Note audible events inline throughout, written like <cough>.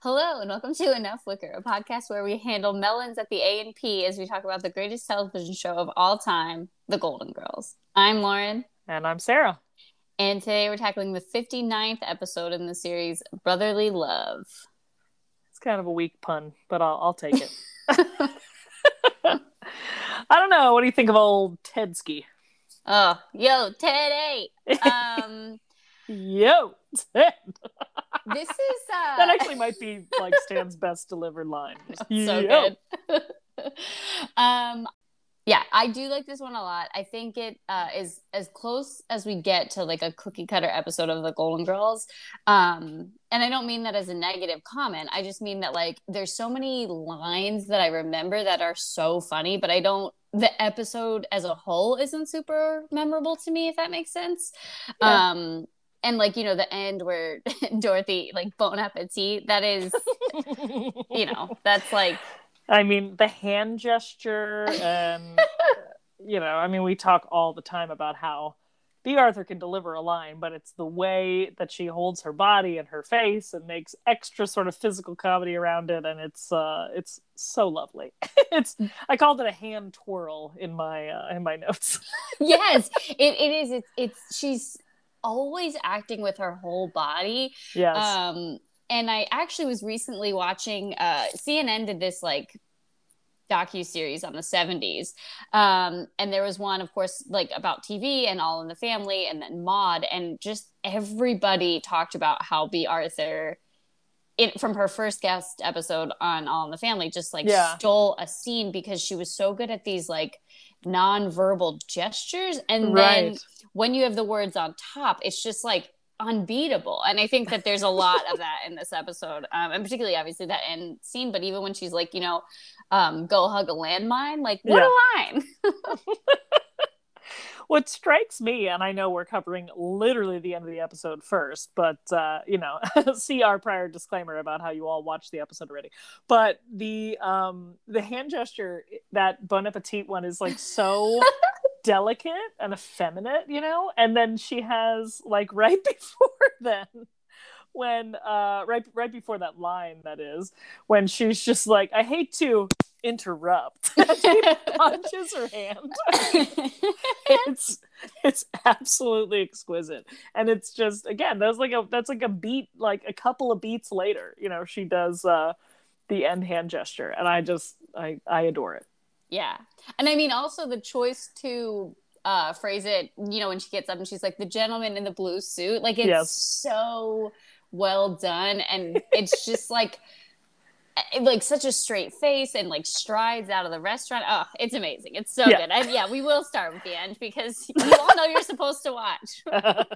Hello and welcome to Enough Wicker, a podcast where we handle melons at the A and P as we talk about the greatest television show of all time, The Golden Girls. I'm Lauren. And I'm Sarah. And today we're tackling the 59th episode in the series, Brotherly Love. It's kind of a weak pun, but I'll, I'll take it. <laughs> <laughs> I don't know. What do you think of old Tedski? Oh, yo, Ted 8. <laughs> Um, yo, Ted. this <laughs> is uh... that actually might be like Stan's best delivered line. <laughs> so Yo. good. <laughs> um, yeah, I do like this one a lot. I think it uh, is as close as we get to like a cookie cutter episode of the Golden Girls. Um, and I don't mean that as a negative comment. I just mean that like there's so many lines that I remember that are so funny, but I don't. The episode as a whole isn't super memorable to me, if that makes sense. Yeah. Um, and like you know the end where <laughs> Dorothy like bon appetit. That is, you know, <laughs> that's like I mean, the hand gesture, and <laughs> you know, I mean, we talk all the time about how Bea Arthur can deliver a line, but it's the way that she holds her body and her face and makes extra sort of physical comedy around it, and it's uh, it's so lovely. it's I called it a hand twirl in my uh, in my notes. yes, it, it is. It's it's she's always acting with her whole body. yes, Um, and I actually was recently watching. Uh, CNN did this like docu series on the 70s um and there was one of course like about tv and all in the family and then maude and just everybody talked about how bea arthur it from her first guest episode on all in the family just like Yeah. stole a scene because she was so good at these like non-verbal gestures. And then when you have the words on top it's just like unbeatable. And i think that there's a lot of that in this episode um, and particularly obviously that end scene but even when she's like you know um, go hug a landmine like what a line <laughs> what strikes me, and I know we're covering literally the end of the episode first, but uh, you know, <laughs> see our prior disclaimer about how you all watched the episode already. But the um the hand gesture that Bon Appetit one is like so <laughs> delicate and effeminate, you know, and then she has like <laughs> right before then when uh right right before that line that is when she's just like i hate to interrupt. <laughs> She <laughs> punches her hand. <laughs> It's it's absolutely exquisite. And it's just again that's like a that's like a beat like a couple of beats later you know she does uh the end hand gesture. And i just i i adore it. Yeah. And i mean also the choice to uh phrase it you know when she gets up and she's like the gentleman in the blue suit like it's Yes. so well done. And it's just <laughs> like eh, like such a straight face and like strides out of the restaurant. Oh it's amazing. It's so Yeah. good. And yeah we will start with the end because <laughs> you all know you're supposed to watch. <laughs>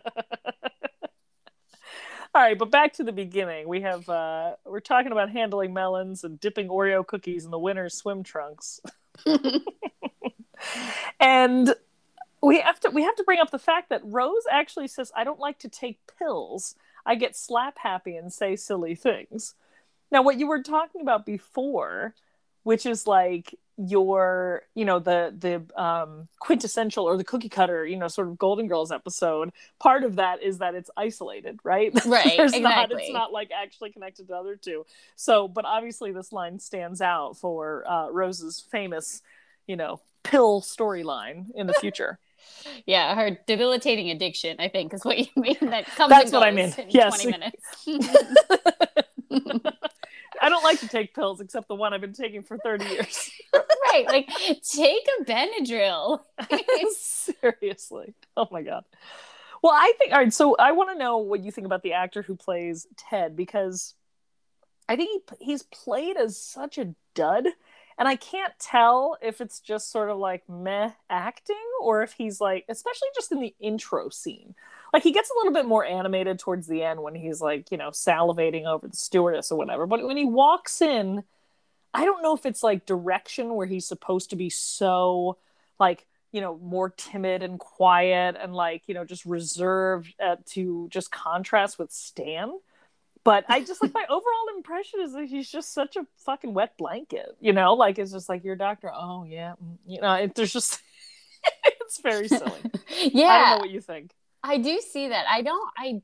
All right but back to the beginning. We have uh we're talking about handling melons and dipping oreo cookies in the winter's swim trunks. And we have to we have to bring up the fact that Rose actually says I don't like to take pills. I get slap happy and say silly things. Now what you were talking about before, which is like your you know the the um quintessential or the cookie cutter you know sort of golden girls episode part of that is that it's isolated right <laughs> Right, There's not exactly. it's not like actually connected to the other two so but obviously this line stands out for uh rose's famous you know pill storyline in the future yeah her debilitating addiction i think is what you mean that <laughs> comes That's what I mean. Yes. 20 minutes <laughs> I don't like to take pills except the one I've been taking for 30 years. <laughs> right like take a benadryl Seriously. Oh my god. Well, I think all right, so I want to know what you think about the actor who plays Ted because I think he, he's played as such a dud and I can't tell if it's just sort of like meh acting or if he's like especially just in the intro scene. Like he gets a little bit more animated towards the end when he's like, you know, salivating over the stewardess or whatever, but when he walks in I don't know if it's like direction where he's supposed to be so like you know more timid and quiet and like you know just reserved uh, to just contrast with Stan. But I just like <laughs> my overall impression is that he's just such a fucking wet blanket, you know. Like it's just like your doctor. Oh yeah, mm, you know. It, there's just <laughs> it's very silly. Yeah. <laughs> I don't know what you think. I do see that. I don't. I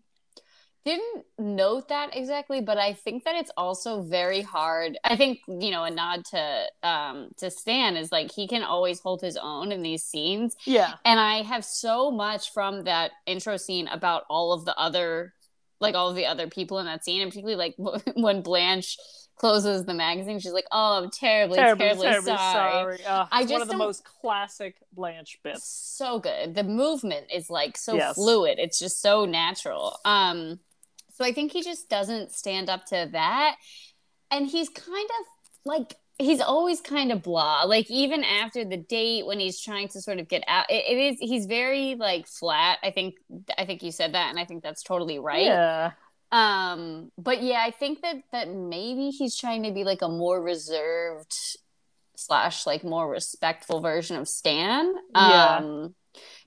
didn't note that exactly, but I think that it's also very hard. I think you know a nod to um to Stan is like he can always hold his own in these scenes. Yeah, and I have so much from that intro scene about all of the other like all of the other people in that scene, and particularly like <laughs> when Blanche closes the magazine. She's like, "Oh, I'm terribly, terribly, terribly, terribly sorry." sorry. Uh, I just one of the most classic Blanche bits. So good. The movement is like so yes. fluid. It's just so natural. Um, so I think he just doesn't stand up to that, and he's kind of like he's always kind of blah. Like even after the date, when he's trying to sort of get out, it, it is he's very like flat. I think I think you said that, and I think that's totally right. Yeah um but yeah i think that that maybe he's trying to be like a more reserved slash like more respectful version of stan yeah. um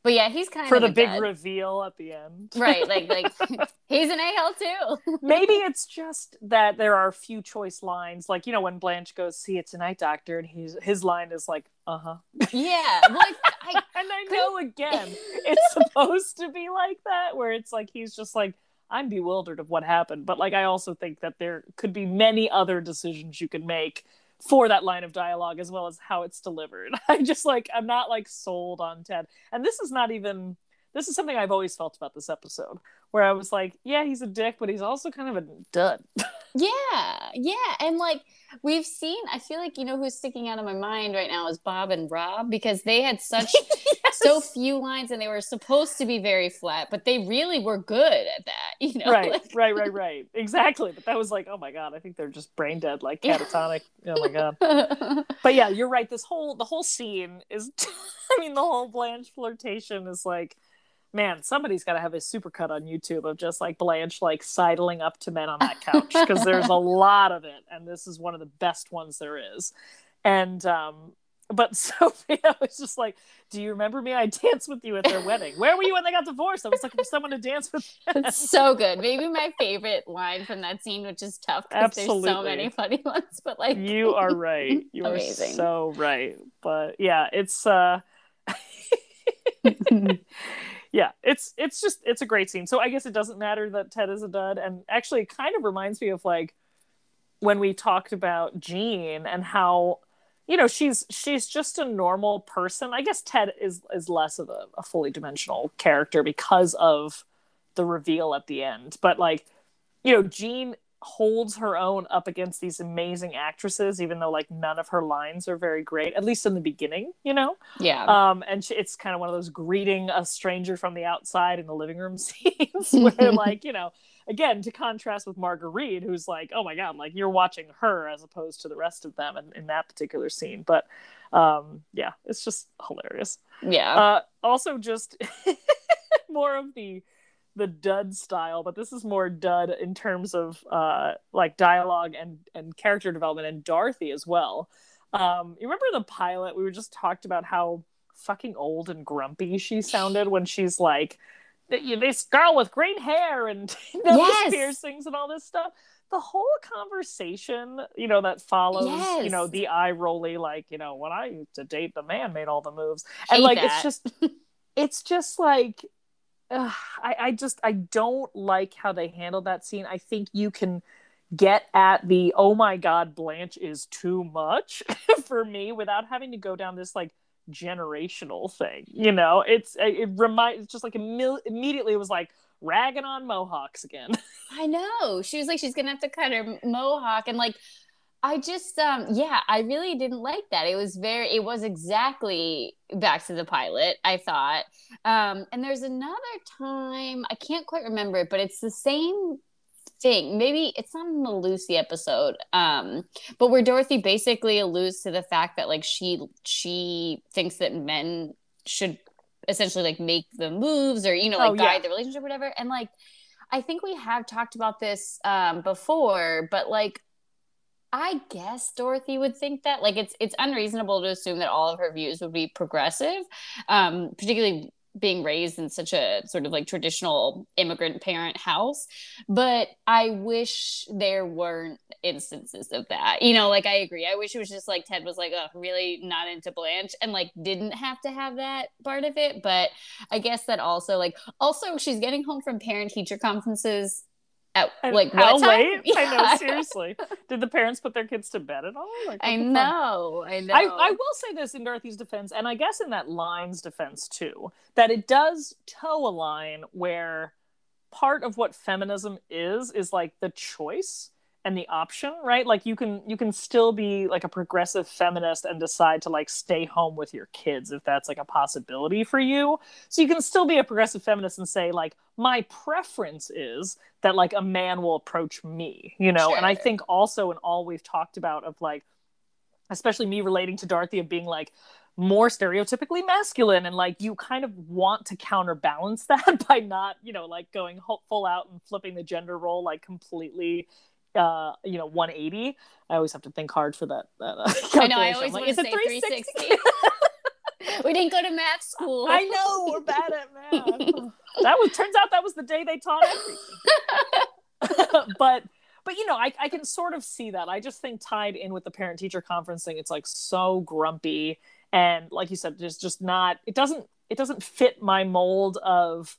but yeah he's kind for of for the big dud. reveal at the end right like like <laughs> he's an a-hole too maybe <laughs> it's just that there are a few choice lines like you know when blanche goes see it tonight doctor and he's his line is like uh-huh yeah well, I, <laughs> and i know again it's supposed to be like that where it's like he's just like I'm bewildered of what happened. But like I also think that there could be many other decisions you could make for that line of dialogue as well as how it's delivered. <laughs> I just like I'm not like sold on Ted. And this is not even this is something I've always felt about this episode, where I was like, yeah, he's a dick, but he's also kind of a dud. <laughs> yeah, yeah, and like we've seen, I feel like you know who's sticking out of my mind right now is Bob and Rob because they had such <laughs> yes. so few lines and they were supposed to be very flat, but they really were good at that. You know, right, like... right, right, right, exactly. But that was like, oh my god, I think they're just brain dead, like catatonic. oh my god. <laughs> but yeah, you're right. This whole the whole scene is, <laughs> I mean, the whole Blanche flirtation is like man, somebody's got to have a supercut on YouTube of just like Blanche like sidling up to men on that couch because there's a <laughs> lot of it, and this is one of the best ones there is. And um, but <laughs> Sophia was just like, "Do you remember me? I danced with you at their wedding. Where were you when they got divorced? I was looking for someone to dance with." It's so good. Maybe my favorite line from that scene, which is tough because there's so many funny <laughs> ones. But like, you are right. You amazing. are so right. But yeah, it's. uh yeah, it's it's just it's a great scene. So I guess it doesn't matter that Ted is a dud, and actually, it kind of reminds me of like when we talked about Jean and how you know she's she's just a normal person. I guess Ted is is less of a, a fully dimensional character because of the reveal at the end, but like you know, Jean holds her own up against these amazing actresses even though like none of her lines are very great at least in the beginning you know? Yeah. Um and she, it's kind of one of those greeting a stranger from the outside in the living room <laughs> scenes where <laughs> like you know again to contrast with marguerite who's like oh my god like you're watching her as opposed to the rest of them in, in that particular scene. But um yeah it's just hilarious. Yeah. Uh also just <laughs> more of the the dud style, but this is more dud in terms of uh, like dialogue and and character development and Dorothy as well. Um, you remember the pilot? We were just talked about how fucking old and grumpy she sounded when she's like this girl with green hair and <laughs> nose yes. piercings and all this stuff. The whole conversation, you know, that follows, yes. you know, the eye rolly, like, you know, when I used to date the man made all the moves. And Hate like that. it's just <laughs> it's just like uh, I, I just I don't like how they handled that scene. I think you can get at the oh my god Blanche is too much <laughs> for me without having to go down this like generational thing. You know, it's it reminds just like immediately it was like ragging on mohawks again. <laughs> I know. She was like she's gonna have to cut her mohawk and like I just um yeah, I really didn't like that. It was very it was exactly back to the pilot, I thought. Um and there's another time, I can't quite remember it, but it's the same thing. Maybe it's not in the Lucy episode. Um but where Dorothy basically alludes to the fact that like she she thinks that men should essentially like make the moves or you know like oh, guide yeah. the relationship or whatever and like I think we have talked about this um before, but like I guess Dorothy would think that. Like it's it's unreasonable to assume that all of her views would be progressive, um, particularly being raised in such a sort of like traditional immigrant parent house. But I wish there weren't instances of that. You know, like I agree. I wish it was just like Ted was like, oh, really not into Blanche and like didn't have to have that part of it. But I guess that also like also she's getting home from parent teacher conferences At like how what time? late? <laughs> I know, seriously. Did the parents put their kids to bed at all? Like, I know. I know. I, I will say this in Dorothy's defense, and I guess in that line's defense too, that it does toe a line where part of what feminism is is like the choice and the option, right? Like you can you can still be like a progressive feminist and decide to like stay home with your kids if that's like a possibility for you. So you can still be a progressive feminist and say like my preference is that like a man will approach me, you know? And I think also in all we've talked about of like especially me relating to Dorothy of being like more stereotypically masculine and like you kind of want to counterbalance <laughs> that by not you know like going full out and flipping the gender role like completely uh you know 180 i always have to think hard for that, that uh, <laughs> <laughs> I know. I always like, want to say 360? 360. <laughs> we didn't go to math school. i know we're bad at math that was turns out that was the day they taught everything but but you know I, I can sort of see that i just think tied in with the parent teacher conference thing it's like so grumpy and like you said there's just not it doesn't it doesn't fit my mold of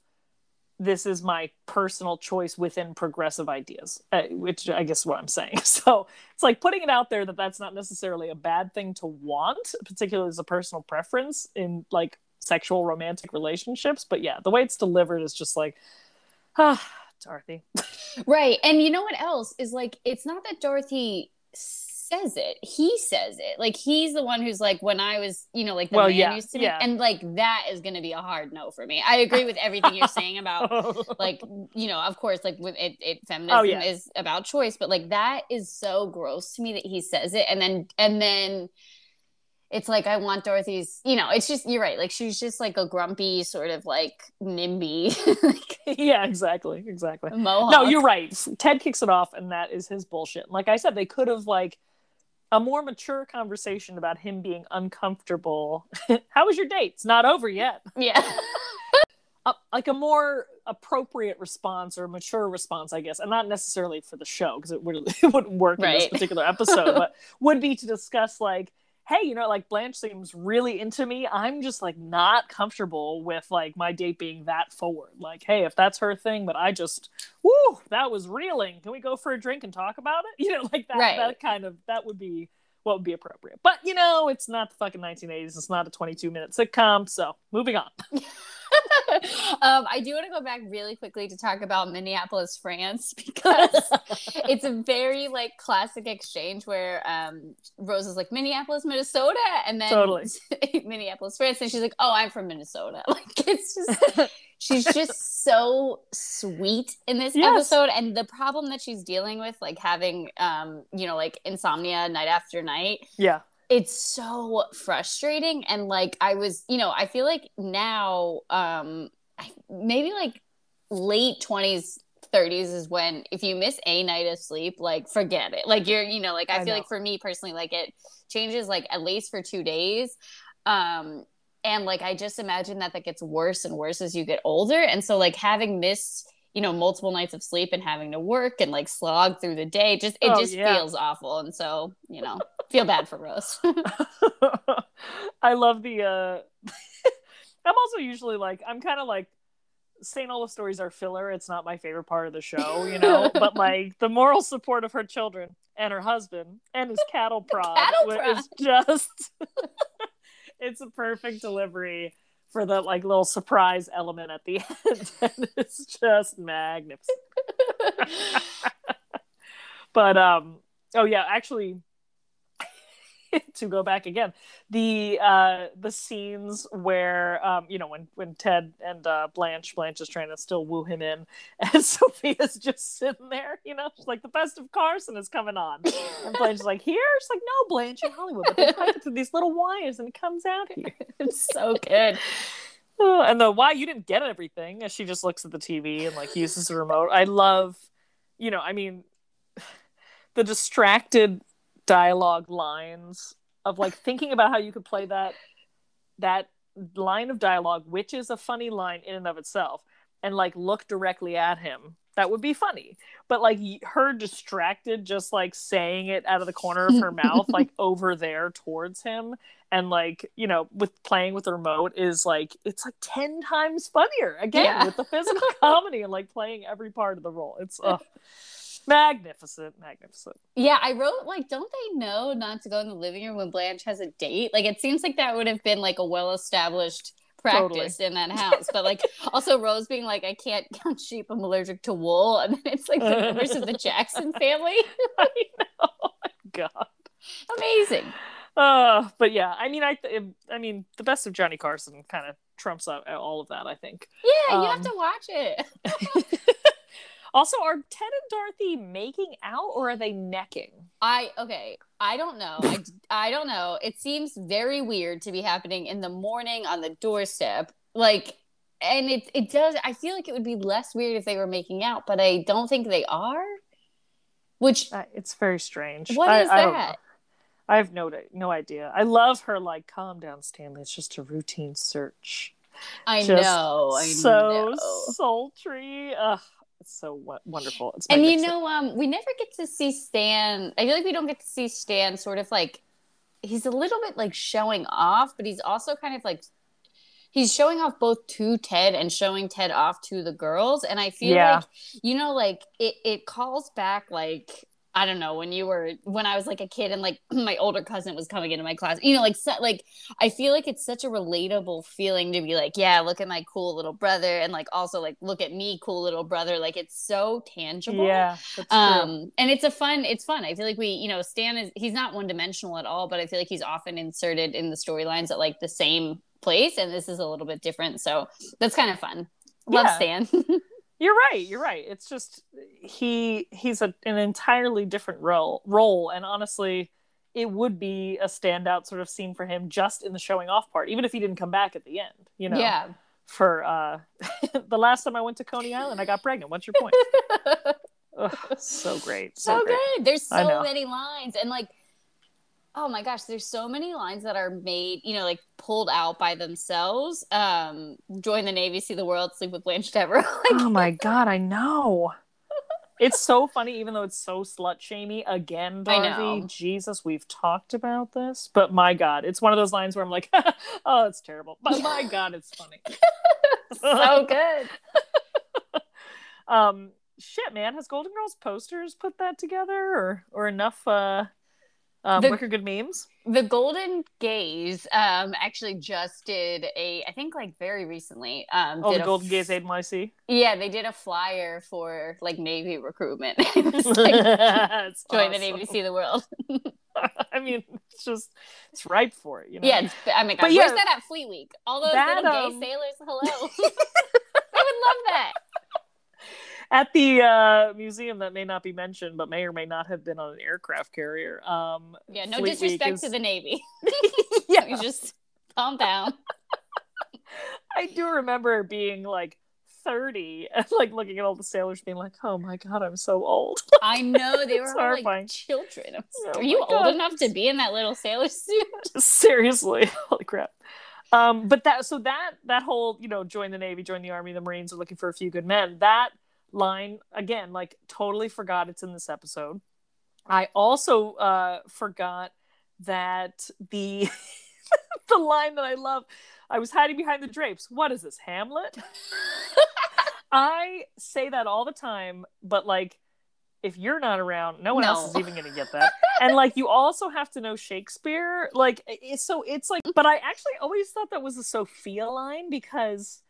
this is my personal choice within progressive ideas uh, which i guess what i'm saying. <laughs> So it's like putting it out there that that's not necessarily a bad thing to want particularly as a personal preference in like sexual romantic relationships. But yeah the way it's delivered is just like ah dorothy. <laughs> Right. And you know what else is like it's not that Dorothy says it. He says it. Like he's the one who's like when I was, you know, like the Well, man yeah, used to be yeah. and like that is going to be a hard no for me. I agree with everything you're saying <laughs> about oh. like you know, of course like with it, it feminism Oh, yeah. is about choice, but like that is so gross to me that he says it and then and then it's like I want Dorothy's, you know, it's just you're right. Like she's just like a grumpy sort of like NIMBY <laughs> like yeah exactly exactly mohawk. no you're right ted kicks it off and that is his bullshit like i said they could have like a more mature conversation about him being uncomfortable. <laughs> How was your date? It's not over yet. Yeah. <laughs> uh, like a more appropriate response or a mature response, I guess, and not necessarily for the show because it, would, <laughs> it wouldn't work in this particular episode, but would be to discuss like, hey, you know, like Blanche seems really into me. I'm just like not comfortable with like my date being that forward. Like, hey, if that's her thing, but I just, whoo, that was reeling. Can we go for a drink and talk about it? <laughs> You know, like that. Right. That kind of that would be what would be appropriate. But you know, it's not the fucking 1980s. It's not a 22 minute sitcom. So moving on. <laughs> um, I do want to go back really quickly to talk about Minneapolis, France, <laughs> because it's a very like classic exchange where um, Rose is like Minneapolis, Minnesota, and then Totally. <laughs> Minneapolis, France, and she's like, "Oh, I'm from Minnesota." <laughs> Like it's just she's just so sweet in this Yes. episode, and the problem that she's dealing with, like having um, you know, like insomnia night after night, Yeah. It's so frustrating and like i was you know i feel like now um maybe like late 20s 30s is when if you miss a night of sleep like forget it. Like you're you know like i, I feel know. like for me personally like it changes like at least for two days. Um and like i just imagine that that gets worse and worse as you get older. And so like having missed you know multiple nights of sleep and having to work and like slog through the day just it Oh, just yeah. feels awful and so you know feel bad for rose <laughs> <laughs> I love the uh <laughs> I'm also usually like I'm kind of like saying all the stories are filler. It's not my favorite part of the show, you know. but like the moral support of her children and her husband and his cattle prod cattle prod. is just it's a perfect delivery for the like little surprise element at the <laughs> end. and it's just magnificent. <laughs> but um oh yeah actually <laughs> to go back again. The uh the scenes where um you know when when ted and uh blanche blanche is trying to still woo him in <laughs> and sophia's just sitting there you know she's like the best of carson is coming on. And blanche's like here? She's like no blanche in hollywood but they <laughs> pipe it through these little wires and it comes out here. It's so good. Oh, and the why you didn't get everything? As she just looks at the tv and like uses the remote. I love you know i mean <sighs> the distracted dialogue lines of like thinking about how you could play that that line of dialogue which is a funny line in and of itself and like look directly at him. That would be funny. But like her distracted just like saying it out of the corner of her <laughs> mouth like over there towards him and like you know with playing with the remote is like it's like 10 times funnier again yeah. with the physical <laughs> comedy and like playing every part of the role. It's uh, magnificent magnificent yeah i wrote like don't they know not to go in the living room when blanche has a date like it seems like that would have been like a well established practice totally. in that house. But like <laughs> also Rose being like, I can't count sheep, I'm allergic to wool. And then it's like the members of the <laughs> Jackson family. <laughs> I know. Oh my God. Amazing. Uh, but yeah, I mean, I, th- I mean, the best of Johnny Carson kind of trumps out all of that. I think. Yeah, you um, have to watch it. Also, are Ted and Dorothy making out or are they necking? I okay. I don't know. I, <laughs> I don't know. It seems very weird to be happening in the morning on the doorstep. Like, and it it does. I feel like it would be less weird if they were making out, but I don't think they are. Which uh, it's very strange. What I, is that? I, I have no no idea. I love her. Like, calm down, Stanley. It's just a routine search. I just know. I so know. sultry. Ugh, it's so what wonderful. It's and you know, um, we never get to see Stan. I feel like we don't get to see Stan sort of like he's a little bit like showing off, but he's also kind of like he's showing off both to Ted and showing Ted off to the girls. And I feel yeah. like you know, like it it calls back like I don't know when you were when I was like a kid and like <clears throat> my older cousin was coming into my class. You know, like so, like I feel like it's such a relatable feeling to be like, yeah, look at my cool little brother, and like also like look at me, cool little brother. Like it's so tangible. Yeah. Um, and it's a fun. It's fun. I feel like we, you know, Stan is he's not one dimensional at all, but I feel like he's often inserted in the storylines at like the same place, and this is a little bit different. So that's kind of fun. Love yeah. Stan. <laughs> You're right. You're right. It's just he he's a, an entirely different role role, and honestly, it would be a standout sort of scene for him just in the showing off part, even if he didn't come back at the end. You know. Yeah. For uh, <laughs> the last time I went to Coney Island, I got pregnant. What's your point? <laughs> Ugh, so great. So, so great. good. There's so many lines, and like oh my gosh there's so many lines that are made you know like pulled out by themselves. Um join the navy see the world sleep with blanche devereaux <laughs> like, oh my <laughs> god i know. It's so <laughs> funny even though it's so slut shamey. Again dorothy jesus we've talked about this but my god it's one of those lines where i'm like oh it's terrible but my god it's funny. So good. Um shit man has golden girls posters put that together or or enough uh um, the, Wicker Good memes. The Golden Gays um, actually just did a, I think like very recently. Um, oh, the Golden Gays NYC. Yeah, they did a flyer for like Navy recruitment. <laughs> <laughs> like, join awesome. the Navy, see the world. <laughs> I mean, it's just it's ripe for it, you know. Yeah, it's, I mean, but yeah, where's that at Fleet Week? All those that, little gay um, sailors, hello. I would love that at the uh, museum that may not be mentioned, but may or may not have been on an aircraft carrier. Um, yeah, no Fleet disrespect is... to the Navy. <laughs> <laughs> yeah, you just calm down. <laughs> I do remember being like 30 and like looking at all the sailors being like, oh my god, I'm so old. I know they were all, like children. Oh are you old enough to be in that little sailor suit? Seriously, holy crap. Um, but that so that that whole you know join the navy, join the army, the marines are looking for a few good men. That line again like totally forgot it's in this episode. I also uh forgot that the <laughs> the line that i love i was hiding behind the drapes. What is this hamlet? <laughs> I say that all the time but like if you're not around no one no. else is even going to get that. And like you also have to know shakespeare like it's so it's like but i actually always thought that was a sophia line because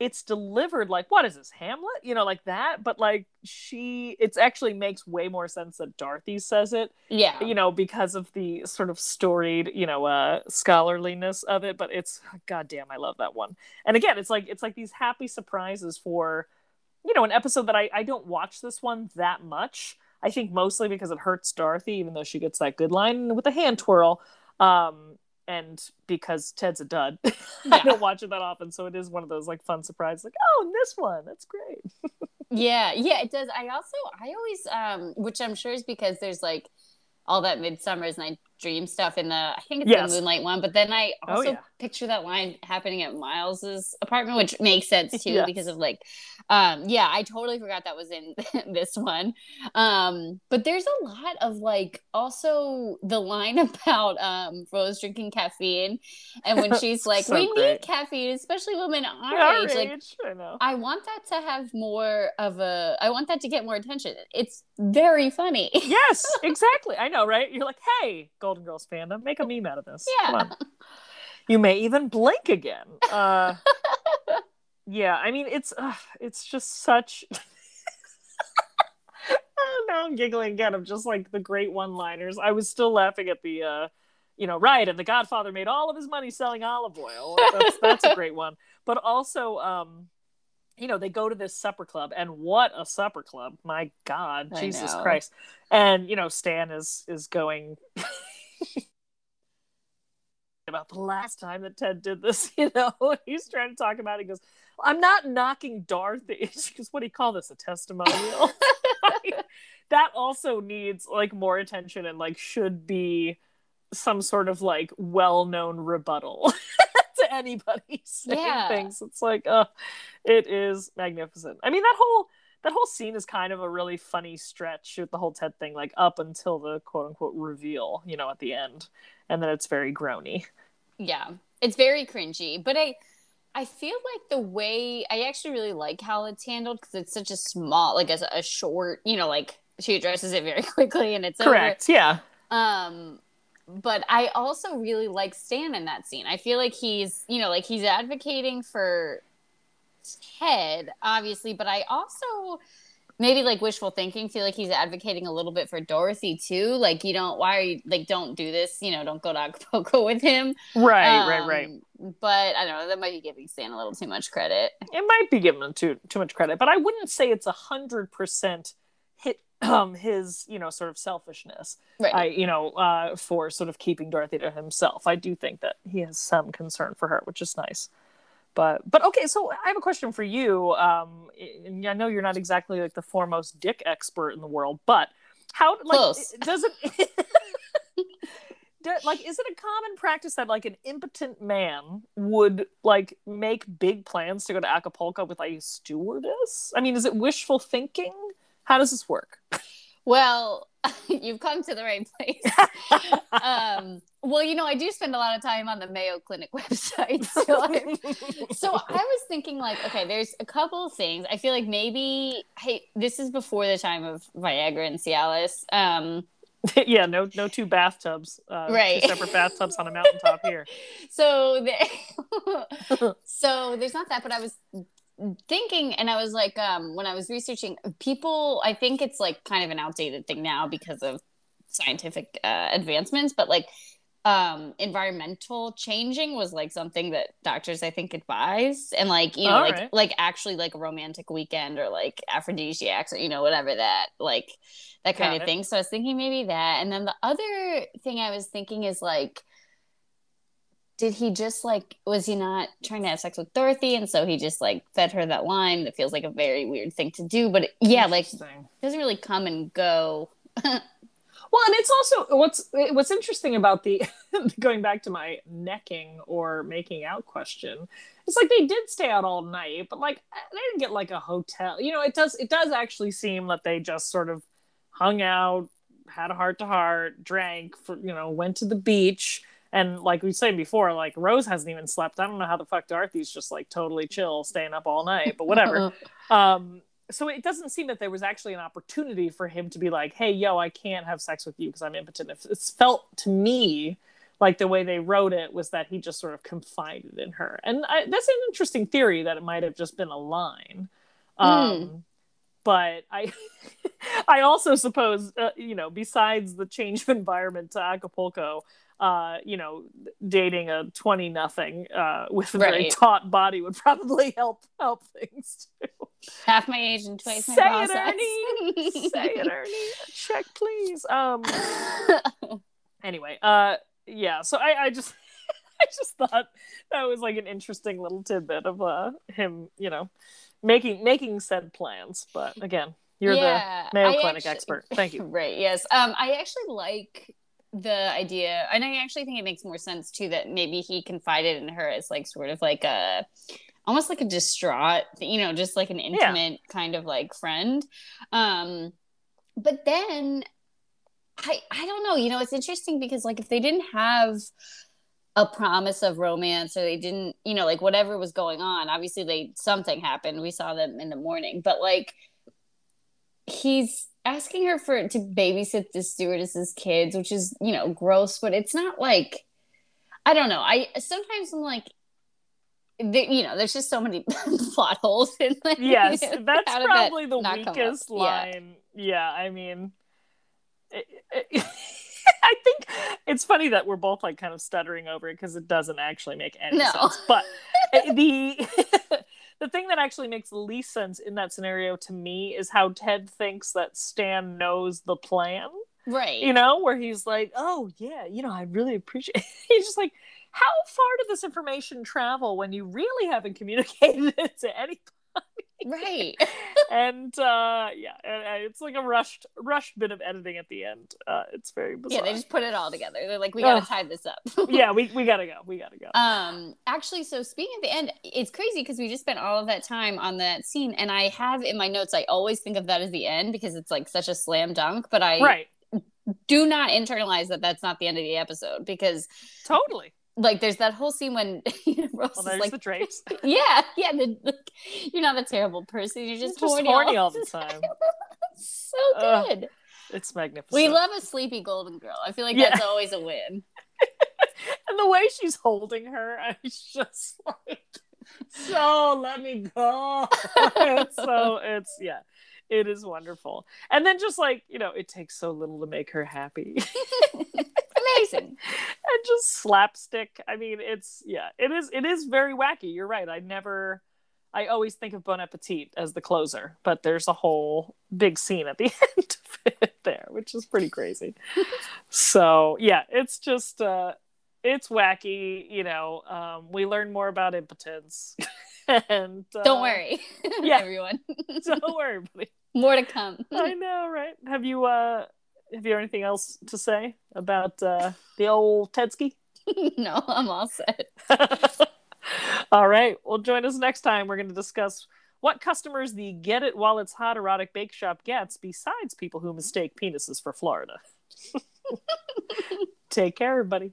it's delivered like what is this hamlet? You know like that but like she it's actually makes way more sense that dorothy says it yeah. you know because of the sort of storied you know uh scholarliness of it but it's god damn i love that one. And again it's like it's like these happy surprises for you know an episode that i i don't watch this one that much. I think mostly because it hurts dorothy even though she gets that good line with the hand twirl. Um and because Ted's a dud, <laughs> yeah. I don't watch it that often, so it is one of those like fun surprises. Like, oh, and this one, that's great. <laughs> yeah, yeah, it does. I also, I always, um, which I'm sure is because there's like all that Midsummer's Night dream stuff in the I think it's Yes. the Moonlight one, but then I Oh, also yeah. picture that line happening at Miles's apartment, which makes sense <laughs> too Yes. because of like, um, yeah, I totally forgot that was in <laughs> this one. Um, but there's a lot of like also the line <laughs> about um Rose drinking caffeine, and when she's like, So "We great. need caffeine, especially women our Our age," like. I. I want that to have more of a. I want that to get more attention. It's very funny. yes, exactly. I know, right? You're like, hey, Golden Girls fandom, make a meme out of this. Come Yeah. on. You may even blink again. Uh, <laughs> yeah, I mean, it's uh, it's just such. <laughs> Oh, now I'm giggling again I'm just like the great one-liners. I was still laughing at the, uh, you know, right, and the Godfather made all of his money selling olive oil. That's, that's a great one. <laughs> But also, um, you know, they go to this supper club, and what a supper club! My God, I Jesus know. Christ! And you know, Stan is is going about the last time that Ted did this. <laughs> You know, <laughs> he's trying to talk about. It. He goes, "I'm not knocking Dorothy." <laughs> She goes, "What do you call this? A testimonial?" that also needs like more attention and like should be some sort of like well-known rebuttal to anybody saying Yeah. things. It's like, uh, it is magnificent. I mean, that whole that whole scene is kind of a really funny stretch with the whole Ted thing, like up until the quote unquote reveal, you know, at the end, and then it's very groany. Yeah, it's very cringy, but I I feel like the way I actually really like how it's handled because it's such a small, like a, a short, you know, like she addresses it very <laughs> quickly and it's over. Correct. Yeah. Um, but I also really like Stan in that scene. I feel like he's, you know, like he's advocating for Ted, obviously, but I also maybe like wishful thinking feel like he's advocating a little bit for Dorothy too. Like, you don't, why are you like, don't do this, you know, don't go to Acapulco <laughs> with him. Right. right. Right. Um, But I don't know, that might be giving Stan a little too much credit. it might be giving him too too much credit, but I wouldn't say it's a hundred percent hit <clears throat> um his you know sort of selfishness. Right. I you know uh for sort of keeping Dorothy to himself. I do think that he has some concern for her, which is nice. But but okay, so I have a question for you. Um, and I know you're not exactly like the foremost dick expert in the world, but how like Close. does it? <laughs> do- like is it a common practice that like an impotent man would like make big plans to go to acapulco with like, a stewardess i mean is it wishful thinking how does this work Well, <laughs> you've come to the right place. <laughs> um, well, you know, I do spend a lot of time on the Mayo Clinic <laughs> website. So, I, so I was thinking, like, okay, there's a couple of things. I feel like maybe, hey, this is before the time of Viagra and Cialis. Um, yeah no no two bathtubs uh, Right. two separate bathtubs on a mountaintop here so, the, so there's not that, but I was thinking, and I was like, um, when I was researching, people, I think it's like kind of an outdated thing now because of scientific uh, advancements, but like um environmental changing was like something that doctors i think advise and like you know All like right. like actually like a romantic weekend or like aphrodisiacs or you know whatever that like that kind Got of it. thing so i was thinking maybe that and then the other thing i was thinking is like did he just like was he not trying to have sex with dorothy and so he just like fed her that line that feels like a very weird thing to do but yeah like doesn't really come and go <laughs> Well, and it's also what's what's interesting about the <laughs> going back to my necking or making out question. It's like they did stay out all night, but like they didn't get like a hotel. You know, it does it does actually seem that they just sort of hung out, had a heart to heart, drank, for you know, went to the beach. And like we said before, like Rose hasn't even slept. I don't know how the fuck Dorothy's just like totally chill, staying up all night, but whatever. <laughs> Um, so it doesn't seem that there was actually an opportunity for him to be like, "Hey, yo, I can't have sex with you because I'm impotent." It it's felt to me like the way they wrote it was that he just sort of confided in her, and I, that's an interesting theory that it might have just been a line. Um, But I, <laughs> I also suppose, uh, you know, besides the change of <laughs> environment to Acapulco, uh, you know, dating a twenty nothing uh, with a very taut body would probably help help things too. half my age and twice my Say it. Ernie. Say it, <laughs> Ernie. Check, please. Um. <laughs> Anyway, uh, yeah. So I, I just, <laughs> I just thought that was like an interesting little tidbit of uh him, you know, making making said plans. But again, you're Yeah, the Mayo I Clinic actu- expert. Thank you. right. Yes. Um, I actually like the idea, and I actually think it makes more sense too that maybe he confided in her as like sort of like a almost like a distraught, you know, just like an intimate yeah. kind of like friend. Um, but then I I don't know, you know, it's interesting because like if they didn't have a promise of romance or they didn't, you know, like whatever was going on, obviously they something happened. We saw them in the morning, but like he's asking her for to babysit the stewardess's kids, which is, you know, gross, but it's not like I don't know. I sometimes I'm like the, you know, there's just so many <laughs> plot holes in like Yes, <laughs> that's probably that the weakest line. Yeah. yeah, I mean it, it, <laughs> I think it's funny that we're both like kind of stuttering over it because it doesn't actually make any no. sense. But eh, the the thing that actually makes the least sense in that scenario to me is how Ted thinks that Stan knows the plan. Right. You know, where he's like, "Oh yeah, you know, I really appreciate." <laughs> he's just like, "How far did this information travel when you really haven't communicated <laughs> it to anybody?" Right. <laughs> And uh yeah it's like a rushed rushed bit of editing at the end. Uh it's very bizarre. yeah they just put it all together. They're like we gotta oh. tie this up. <laughs> Yeah we, <laughs> we gotta go we gotta go. Um actually so speaking of the end it's crazy because we just spent all of that time on that scene and i have in my notes i always think of that as the end because it's like such a slam dunk but i right. do not internalize that that's not the end of the episode because totally like there's that whole scene when <laughs> Ross well, is like the drapes. <laughs> yeah, yeah. The, the, you're not a terrible person. You're just, you're just horny, horny, all the <laughs> time. so good. Uh, it's magnificent. We love a sleepy golden girl. I feel like yeah. that's always a win. and the way she's holding her, I was just like, so let me go. so it's yeah, it is wonderful. And then just like you know, it takes so little to make her happy amazing. <laughs> and just slapstick. I mean, it's yeah, it is it is very wacky. You're right. I never I always think of Bon Appetit as the closer, but there's a whole big scene at the <laughs> end of it there, which is pretty crazy. so yeah, it's just uh it's wacky, you know. Um, we learn more about impotence. <laughs> and uh, don't worry, yeah, everyone. don't worry, buddy. More to come. I know, right? Have you uh have you anything else to say about uh, the old Tedski? <laughs> no, I'm all set. <laughs> all right. Well, join us next time. We're going to discuss what customers the Get It While It's Hot erotic bake shop gets besides people who mistake penises for Florida. <laughs> Take care, everybody.